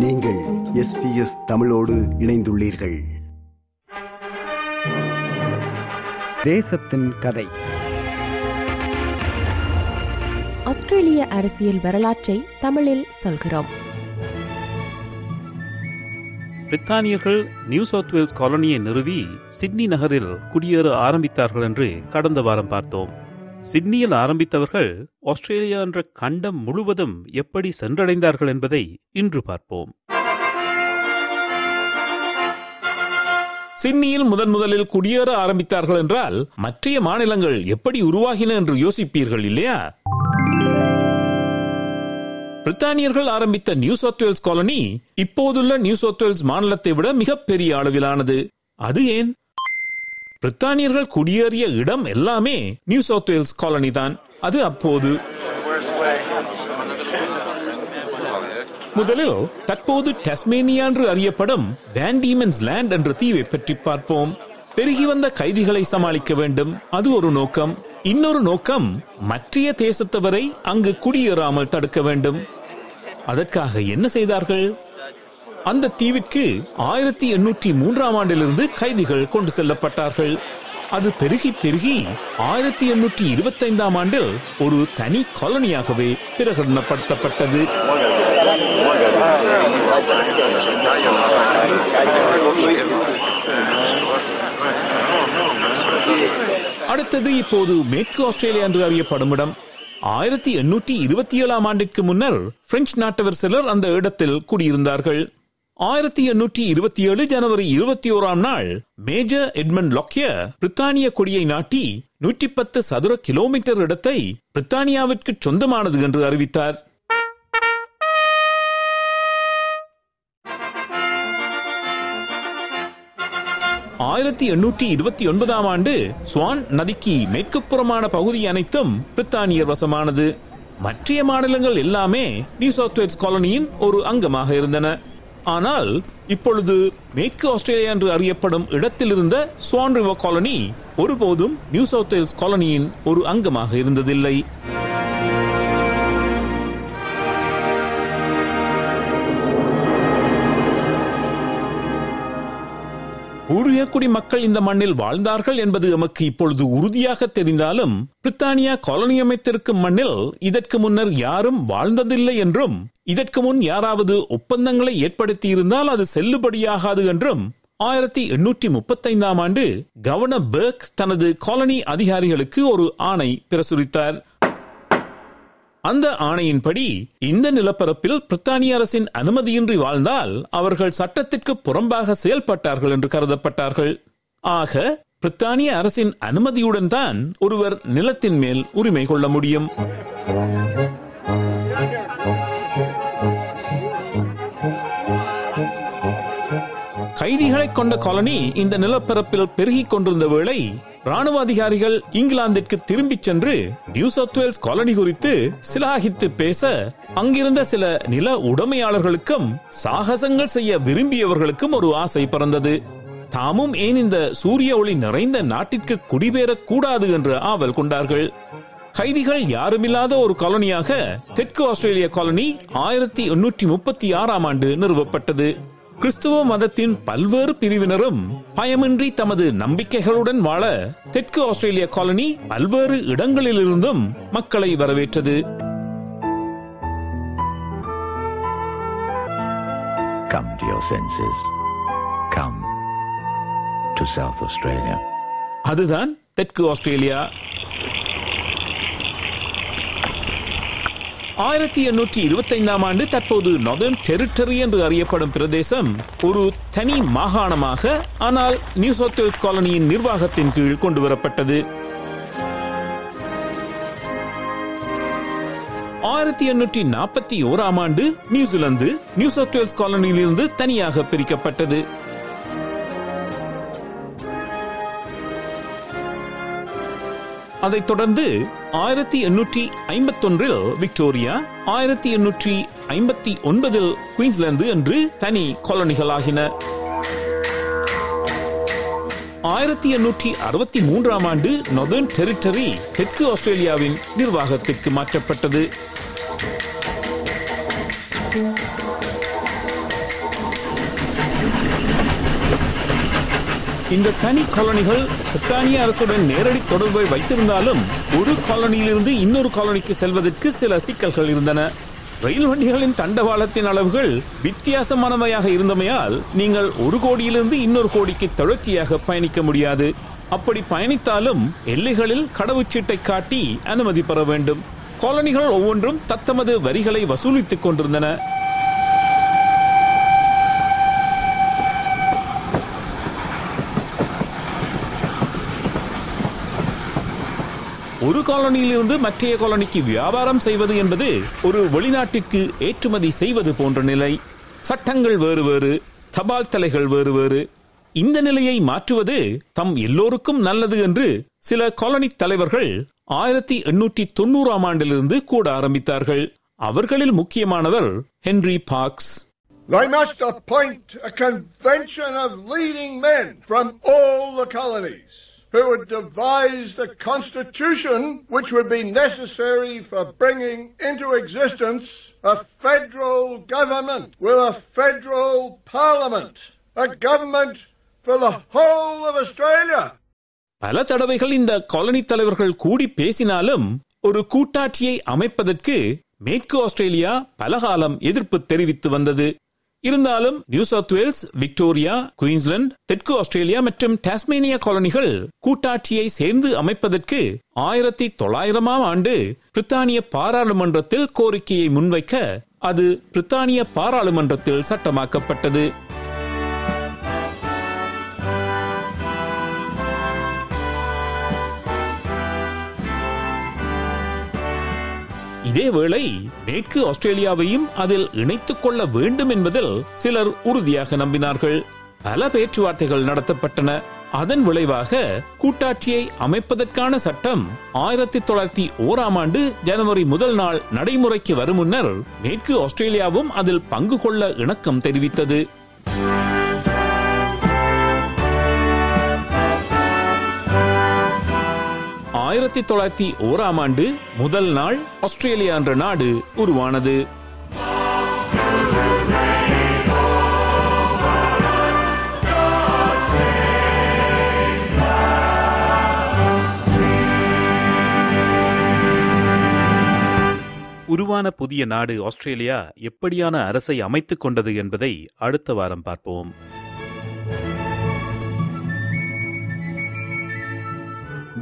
நீங்கள் எஸ்பிஎஸ் தமிழோடு இணைந்துள்ளீர்கள். தேசத்தின் கதை. ஆஸ்திரேலிய அரசியல் வரலாற்றை தமிழில் சொல்கிறோம். பிரித்தானியர்கள் நியூ சவுத் வேல்ஸ் காலனியை நிறுவி சிட்னி நகரில் குடியேற ஆரம்பித்தார்கள் என்று கடந்த வாரம் பார்த்தோம். சிட்னியில் ஆரம்பித்தவர்கள் ஆஸ்திரேலியா என்ற கண்டம் முழுவதும் எப்படி சென்றடைந்தார்கள் என்பதை இன்று பார்ப்போம். சிட்னியில் முதன் முதலில் குடியேற ஆரம்பித்தார்கள் என்றால் மற்றைய மாநிலங்கள் எப்படி உருவாகின என்று யோசிப்பீர்கள் இல்லையா? பிரித்தானியர்கள் ஆரம்பித்த நியூ சவுத் வேல்ஸ் காலனி இப்போதுள்ள நியூ சவுத் வேல்ஸ் மாநிலத்தை விட மிகப்பெரிய அளவிலானது. அது ஏன்? பிரித்தானியர்கள் குடியேறிய இடம் எல்லாமே நியூ சவுத் வேல்ஸ் காலனி தான். அது அப்போது முதலில் தற்போது டஸ்மேனியா என்று அறியப்படும் வேண்டீமன்ஸ் லேண்ட் என்ற தீவை பற்றி பார்ப்போம். பெருகி வந்த கைதிகளை சமாளிக்க வேண்டும். அது ஒரு நோக்கம். இன்னொரு நோக்கம் மற்றைய தேசத்தவரை அங்கு குடியேறாமல் தடுக்க வேண்டும். அதற்காக என்ன செய்தார்கள்? அந்த தீவிற்கு ஆயிரத்தி எண்ணூற்றி மூன்றாம் ஆண்டிலிருந்து கைதிகள் கொண்டு செல்லப்பட்டார்கள். அது பெருகி பெருகி ஆயிரத்தி எண்ணூற்றி இருபத்தைந்தாம் ஆண்டில் ஒரு தனி காலனியாகவே பிரகடனப்படுத்தப்பட்டது. அடுத்தது இப்போது மேற்கு ஆஸ்திரேலியா என்று அறியப்படும் இடம். ஆயிரத்தி எண்ணூற்றி இருபத்தி ஏழாம் ஆண்டிற்கு முன்னர் பிரெஞ்சு நாட்டவர் சிலர் அந்த இடத்தில் குடியிருந்தார்கள். ஆயிரத்தி எண்ணூற்றி இருபத்தி ஏழு ஜனவரி இருபத்தி ஓராம் நாள் மேஜர் எட்மண்ட் லொக்கிய பிரித்தானிய கொடியை நாட்டி நூற்றி பத்து சதுர கிலோமீட்டர் இடத்தை பிரித்தானியாவிற்கு சொந்தமானது என்று அறிவித்தார். ஆயிரத்தி எண்ணூற்றி இருபத்தி ஒன்பதாம் ஆண்டு ஸ்வான் நதிக்கு மேற்குப்புறமான பகுதி அனைத்தும் பிரித்தானியர் வசமானது. மற்றைய மாநிலங்கள் எல்லாமே நியூ சவுத் வேல்ஸ் காலனியின் ஒரு அங்கமாக இருந்தன. ஆனால் இப்பொழுது மேற்கு ஆஸ்திரேலியா என்று அறியப்படும் இடத்தில் இருந்த ஸ்வான் ரிவர் காலனி ஒருபோதும் நியூ சவுத் வேல்ஸ் காலனியின் ஒரு அங்கமாக இருந்ததில்லை. பூர்வீகக்குடி மக்கள் இந்த மண்ணில் வாழ்ந்தார்கள் என்பது எமக்கு இப்பொழுது உறுதியாக தெரிந்தாலும் பிரித்தானியா காலனி அமைத்திருக்கும் மண்ணில் இதற்கு முன்னர் யாரும் வாழ்ந்ததில்லை என்றும் இதற்கு முன் யாராவது ஒப்பந்தங்களை ஏற்படுத்தியிருந்தால் அது செல்லுபடியாகாது என்றும் ஆயிரத்தி எண்ணூற்றி முப்பத்தைந்தாம் ஆண்டு கவர்னர் பெர்க் தனது காலனி அதிகாரிகளுக்கு ஒரு ஆணை பிரசுரித்தார். அந்த ஆணையின்படி இந்த நிலப்பரப்பில் பிரித்தானிய அரசின் அனுமதியின்றி வாழ்ந்தால் அவர்கள் சட்டத்திற்கு புறம்பாக செயல்பட்டார்கள் என்று கருதப்பட்டார்கள். ஆக பிரித்தானிய அரசின் அனுமதியுடன் தான் ஒருவர் நிலத்தின் மேல் உரிமை கொள்ள முடியும். கைதிகளை கொண்ட காலனி இந்த நிலப்பரப்பில் பெருகிக் கொண்டிருந்த வேளை ராணுவ அதிகாரிகள் இங்கிலாந்திற்கு திரும்பிச் சென்று நியூ சவுத் வேல்ஸ் காலனி குறித்து சிலாகித்து பேச அங்கிருந்த சில நில உடைமையாளர்களுக்கும் சாகசங்கள் செய்ய விரும்பியவர்களுக்கும் ஒரு ஆசை பிறந்தது. தாமும் ஏன் இந்த சூரிய ஒளி நிறைந்த நாட்டிற்கு குடிபெயரக் கூடாது என்று ஆவல் கொண்டார்கள். கைதிகள் யாருமில்லாத ஒரு காலனியாக தெற்கு ஆஸ்திரேலிய காலனி ஆயிரத்தி எண்ணூற்றி முப்பத்தி ஆறாம் ஆண்டு நிறுவப்பட்டது. கிறிஸ்துவ மதத்தின் பல்வேறு பிரிவினரும் பயமின்றி தமது நம்பிக்கைகளுடன் வாழ தெற்கு ஆஸ்திரேலிய காலனி பல்வேறு இடங்களிலிருந்தும் மக்களை வரவேற்றது Come to your senses. Come to South Australia. அதுதான் தெற்கு ஆஸ்திரேலியா ஆயிரத்தி எண்ணூற்றி இருபத்தைந்தாம் ஆண்டு தற்போது நொதர்ன் டெரிட்டரி என்று அறியப்படும் பிரதேசம் ஒரு தனி மாகாணமாக ஆனால் நியூ சவுத் வேல்ஸ் காலனியின் நிர்வாகத்தின் கீழ் கொண்டு வரப்பட்டது ஆயிரத்தி எண்ணூற்றி நாற்பத்தி ஓராம் ஆண்டு New Zealand New South Wales காலனியிலிருந்து தனியாக பிரிக்கப்பட்டது. அதைத் தொடர்ந்து ஆயிரத்தி எண்ணூற்றி ஐம்பத்தொன்றில் விக்டோரியா ஆயிரத்தி எண்ணூற்றி ஐம்பத்தி ஒன்பதில் குயின்ஸ்லாந்து என்று தனி காலனிகளாகின. ஆயிரத்தி எண்ணூற்றி அறுபத்தி மூன்றாம் ஆண்டு நொதர்ன் டெரிட்டரி தெற்கு ஆஸ்திரேலியாவின் நிர்வாகத்திற்கு மாற்றப்பட்டது. இந்த தனி காலனிகள் பிரித்தானிய அரசுடன் நேரடி தொடர்பை வைத்திருந்தாலும் ஒரு காலனியிலிருந்து இன்னொரு காலனிக்கு செல்வதற்கு சில சிக்கல்கள் இருந்தன. ரயில் வண்டிகளின் தண்டவாளத்தின் அளவுகள் வித்தியாசமானவையாக இருந்தமையால் நீங்கள் ஒரு கோடியிலிருந்து இன்னொரு கோடிக்கு தொடர்ச்சியாக பயணிக்க முடியாது. அப்படி பயணித்தாலும் எல்லைகளில் கடவுச்சீட்டை காட்டி அனுமதி பெற வேண்டும். காலனிகள் ஒவ்வொன்றும் தத்தமது வரிகளை வசூலித்துக் கொண்டிருந்தன. ஒரு காலனியிலிருந்து மற்றைய காலனிக்கு வியாபாரம் செய்வது என்பது ஒரு வெளிநாட்டிற்கு ஏற்றுமதி செய்வது போன்ற நிலை. சட்டங்கள் வேறு வேறு தபால் தலைகள் வேறு வேறு. இந்த நிலையை மாற்றுவது தம் எல்லோருக்கும் நல்லது என்று சில காலனி தலைவர்கள் ஆயிரத்தி எண்ணூற்றி தொண்ணூறாம் ஆண்டிலிருந்து கூட ஆரம்பித்தார்கள். அவர்களில் முக்கியமானவர் Henry Parkes. They must appoint a convention of leading men from all the colonies. who would devise the constitution which would be necessary for bringing into existence a federal government with a federal parliament, a government for the whole of Australia. பல தடவைகள் இந்த colony தலைவர்கள் கூடி பேசினாலும் ஒரு கூட்டாட்சியை அமைப்பதற்கு மேற்கு Australia பலகாலம் எதிர்ப்பு தெரிவித்து வந்தது இருந்தாலும் New South Wales Victoria Queensland தெற்கு ஆஸ்திரேலியா மற்றும் டாஸ்மேனியா காலனிகள் கூட்டாட்சியை சேர்ந்து அமைப்பதற்கு ஆயிரத்தி தொள்ளாயிரமாம் ஆண்டு பிரித்தானிய பாராளுமன்றத்தில் கோரிக்கையை முன்வைக்க அது பிரித்தானிய பாராளுமன்றத்தில் சட்டமாக்கப்பட்டது. இதேவேளை மேற்கு ஆஸ்திரேலியாவையும் அதில் இணைத்துக் கொள்ள வேண்டும் என்பதில் சிலர் உறுதியாக நம்பினார்கள். பல பேச்சுவார்த்தைகள் நடத்தப்பட்டன. அதன் விளைவாக கூட்டாட்சியை அமைப்பதற்கான சட்டம் ஆயிரத்தி தொள்ளாயிரத்தி ஓராம் ஆண்டு ஜனவரி முதல் நாள் நடைமுறைக்கு வரும் முன்னர் மேற்கு ஆஸ்திரேலியாவும் அதில் பங்கு கொள்ள இணக்கம் தெரிவித்தது. ஆயிரத்தி தொள்ளாயிரத்தி ஓராம் ஆண்டு முதல் நாள் ஆஸ்திரேலியா என்ற நாடு உருவானது. உருவான புதிய நாடு ஆஸ்திரேலியா எப்படியான அரசை அமைத்துக் கொண்டது என்பதை அடுத்த வாரம் பார்ப்போம்.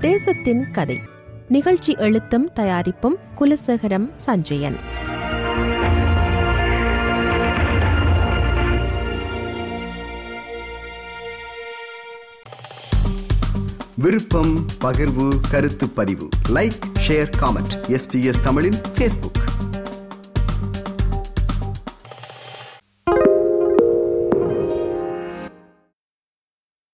தேசத்தின் கதை. நிகழ்ச்சி எழுத்தும் தயாரிப்பும் குலசேகரம் சஞ்சயன். விருப்பம் பகிர்வு கருத்து பதிவு. லைக் ஷேர் காமெண்ட் எஸ்பிஎஸ் தமிழின் பேஸ்புக்